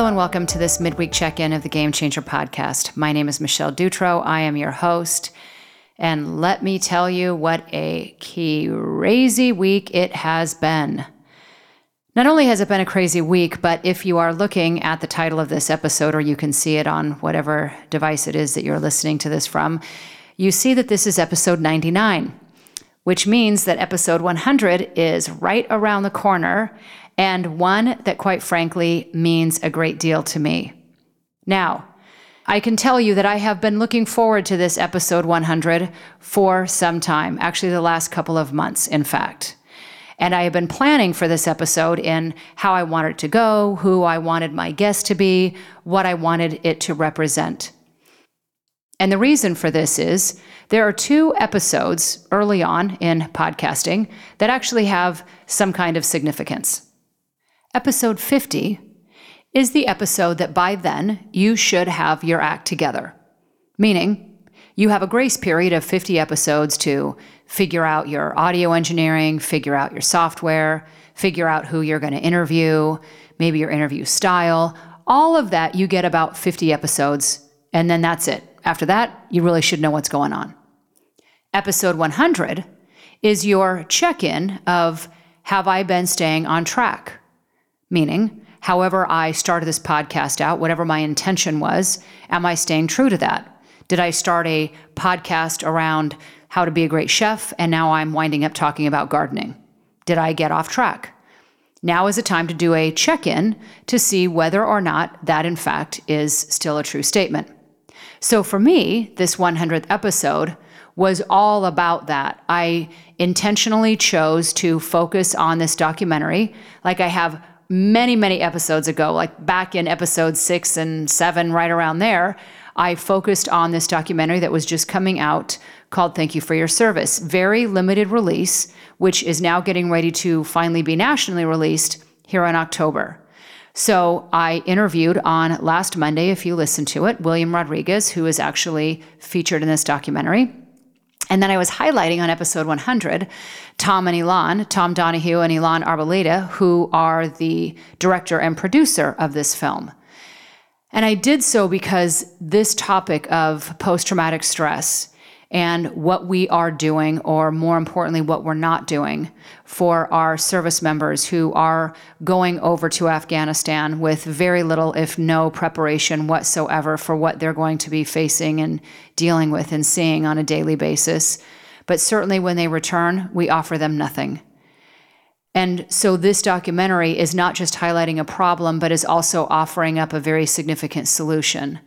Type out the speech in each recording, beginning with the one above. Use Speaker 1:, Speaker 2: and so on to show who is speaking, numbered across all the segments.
Speaker 1: Hello and welcome to this midweek check in of the Game Changer podcast. My name is Michelle Dutro. I am your host. And let me tell you what a crazy week it has been. Not only has it been a crazy week, but if you are looking at the title of this episode, or you can see it on whatever device it is that you're listening to this from, you see that this is episode 99, which means that episode 100 is right around the corner and one that, quite frankly, means a great deal to me. Now, I can tell you that I have been looking forward to this episode 100 for some time, actually, the last couple of months, in fact. And I have been planning for this episode in how I wanted it to go, who I wanted my guest to be, what I wanted it to represent. And the reason for this is there are two episodes early on in podcasting that actually have some kind of significance. Episode 50 is the episode that by then you should have your act together, meaning you have a grace period of 50 episodes to figure out your audio engineering, figure out your software, figure out who you're going to interview, maybe your interview style. All of that, you get about 50 episodes, and then that's it. After that, you really should know what's going on. Episode 100 is your check in of Have I been staying on track? Meaning, however I started this podcast out, whatever my intention was, am I staying true to that? Did I start a podcast around how to be a great chef and now I'm winding up talking about gardening? Did I get off track? Now is the time to do a check in to see whether or not that, in fact, is still a true statement. So for me, this 100th episode was all about that. I intentionally chose to focus on this documentary, like I have many, many episodes ago, like back in episode six and seven, right around there, I focused on this documentary that was just coming out called Thank You for Your Service. Very limited release, which is now getting ready to finally be nationally released here in October. So I interviewed on last Monday, if you listen to it, William Rodriguez, who is actually featured in this documentary. And then I was highlighting on episode 100 Tom and Ilan, Tom Donahue and Ilan Arboleda, who are the director and producer of this film. And I did so because this topic of post traumatic stress and what we are doing, or more importantly, what we're not doing for our service members who are going over to Afghanistan with very little, if no, preparation whatsoever for what they're going to be facing and dealing with and seeing on a daily basis. But certainly when they return, we offer them nothing. And so this documentary is not just highlighting a problem, but is also offering up a very significant solution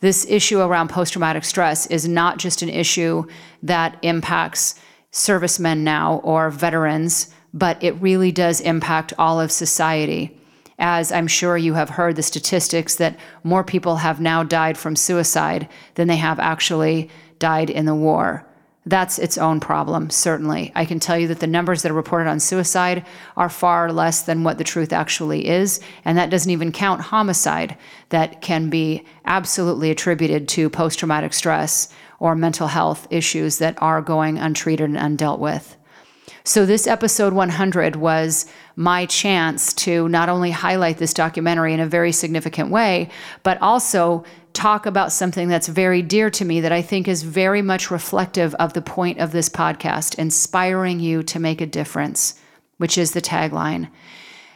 Speaker 1: this issue around post traumatic stress is not just an issue that impacts servicemen now or veterans, but it really does impact all of society. As I'm sure you have heard the statistics that more people have now died from suicide than they have actually died in the war. That's its own problem, certainly. I can tell you that the numbers that are reported on suicide are far less than what the truth actually is. And that doesn't even count homicide that can be absolutely attributed to post traumatic stress or mental health issues that are going untreated and undealt with. So, this episode 100 was my chance to not only highlight this documentary in a very significant way, but also talk about something that's very dear to me that I think is very much reflective of the point of this podcast, inspiring you to make a difference, which is the tagline.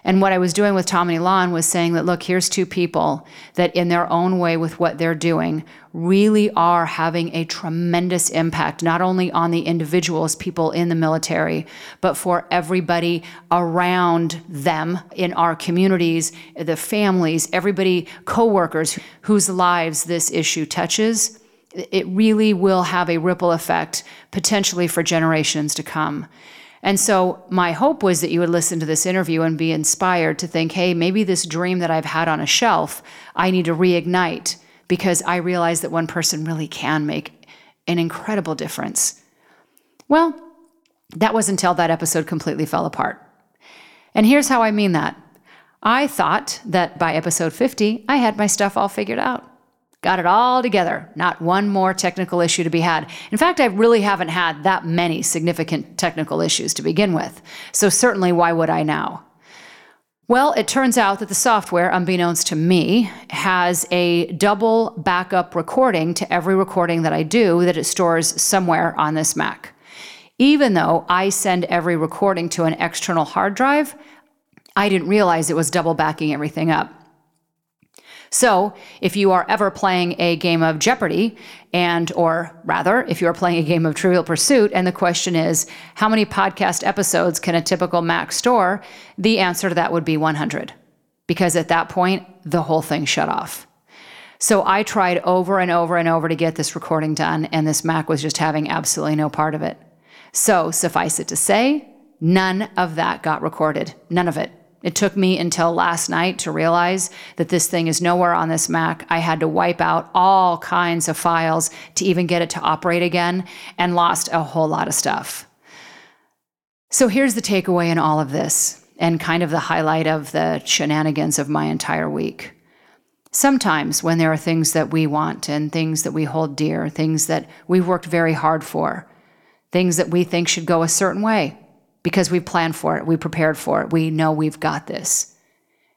Speaker 1: And what I was doing with Tom and Ilan was saying that, look, here's two people that, in their own way, with what they're doing, really are having a tremendous impact, not only on the individuals, people in the military, but for everybody around them in our communities, the families, everybody, coworkers whose lives this issue touches. It really will have a ripple effect potentially for generations to come. And so my hope was that you would listen to this interview and be inspired to think, hey, maybe this dream that I've had on a shelf, I need to reignite because I realize that one person really can make an incredible difference. Well, that was until that episode completely fell apart. And here's how I mean that. I thought that by episode 50, I had my stuff all figured out. Got it all together. Not one more technical issue to be had. In fact, I really haven't had that many significant technical issues to begin with. So, certainly, why would I now? Well, it turns out that the software, unbeknownst to me, has a double backup recording to every recording that I do that it stores somewhere on this Mac. Even though I send every recording to an external hard drive, I didn't realize it was double backing everything up. So, if you are ever playing a game of Jeopardy and or rather, if you are playing a game of Trivial Pursuit and the question is how many podcast episodes can a typical Mac store? The answer to that would be 100. Because at that point, the whole thing shut off. So I tried over and over and over to get this recording done, and this Mac was just having absolutely no part of it. So suffice it to say, none of that got recorded. None of it. It took me until last night to realize that this thing is nowhere on this Mac. I had to wipe out all kinds of files to even get it to operate again and lost a whole lot of stuff. So here's the takeaway in all of this and kind of the highlight of the shenanigans of my entire week. Sometimes, when there are things that we want and things that we hold dear, things that we've worked very hard for, things that we think should go a certain way, because we planned for it, we prepared for it, we know we've got this.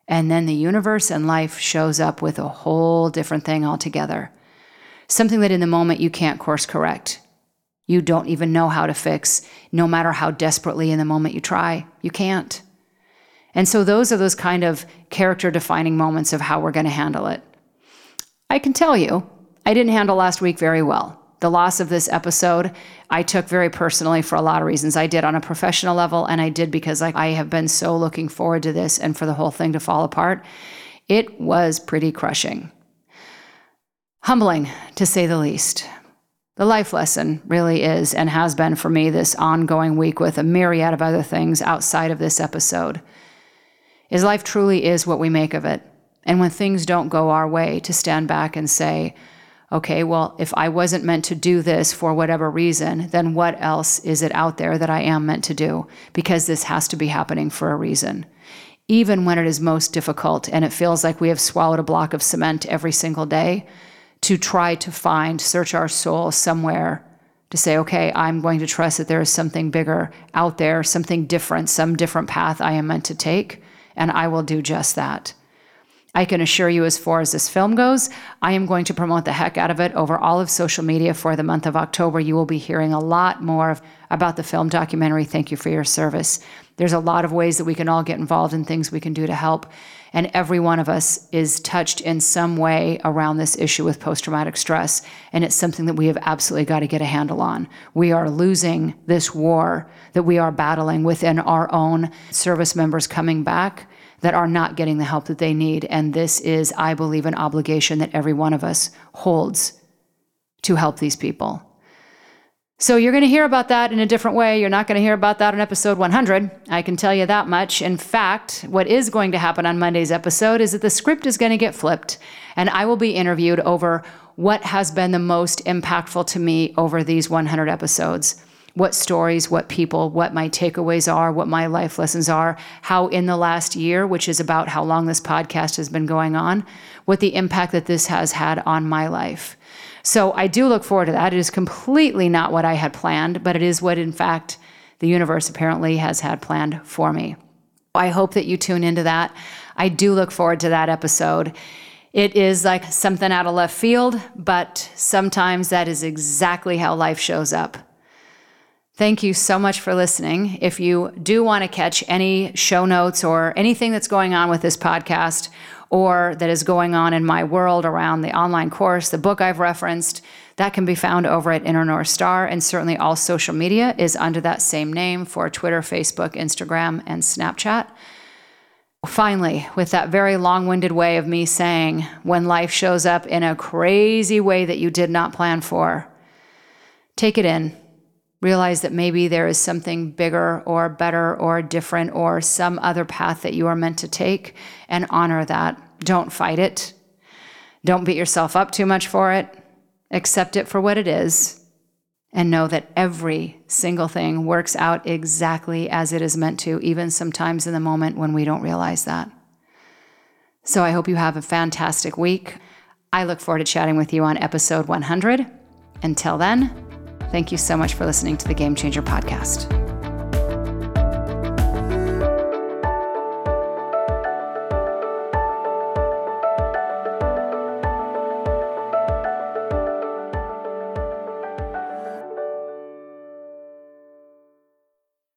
Speaker 1: And then the universe and life shows up with a whole different thing altogether. Something that in the moment you can't course correct. You don't even know how to fix, no matter how desperately in the moment you try. You can't. And so those are those kind of character defining moments of how we're going to handle it. I can tell you, I didn't handle last week very well the loss of this episode, I took very personally for a lot of reasons. I did on a professional level, and I did because like, I have been so looking forward to this and for the whole thing to fall apart. It was pretty crushing. Humbling, to say the least. The life lesson really is and has been for me this ongoing week with a myriad of other things outside of this episode. Is life truly is what we make of it. And when things don't go our way, to stand back and say, okay, well, if I wasn't meant to do this for whatever reason, then what else is it out there that I am meant to do? Because this has to be happening for a reason. Even when it is most difficult and it feels like we have swallowed a block of cement every single day, to try to find, search our soul somewhere to say, okay, I'm going to trust that there is something bigger out there, something different, some different path I am meant to take, and I will do just that. I can assure you, as far as this film goes, I am going to promote the heck out of it over all of social media for the month of October. You will be hearing a lot more about the film documentary. Thank you for your service. There's a lot of ways that we can all get involved in things we can do to help. And every one of us is touched in some way around this issue with post traumatic stress. And it's something that we have absolutely got to get a handle on. We are losing this war that we are battling within our own service members coming back that are not getting the help that they need. And this is, I believe, an obligation that every one of us holds to help these people. So you're going to hear about that in a different way. You're not going to hear about that on episode 100. I can tell you that much. In fact, what is going to happen on Monday's episode is that the script is going to get flipped, and I will be interviewed over what has been the most impactful to me over these 100 episodes what stories, what people, what my takeaways are, what my life lessons are, how in the last year, which is about how long this podcast has been going on, what the impact that this has had on my life. So I do look forward to that. It is completely not what I had planned, but it is what, in fact, the universe apparently has had planned for me. I hope that you tune into that. I do look forward to that episode. It is like something out of left field, but sometimes that is exactly how life shows up. Thank you so much for listening. If you do want to catch any show notes or anything that's going on with this podcast or that is going on in my world around the online course, the book I've referenced, that can be found over at Inner North Star. And certainly all social media is under that same name for Twitter, Facebook, Instagram, and Snapchat. Finally, with that very long winded way of me saying, when life shows up in a crazy way that you did not plan for, take it in realize that maybe there is something bigger or better or different or some other path that you are meant to take and honor that. Don't fight it. Don't beat yourself up too much for it. Accept it for what it is and know that every single thing works out exactly as it is meant to, even sometimes in the moment when we don't realize that. So I hope you have a fantastic week. I look forward to chatting with you on episode 100. Until then, Thank you so much for listening to the Game Changer podcast.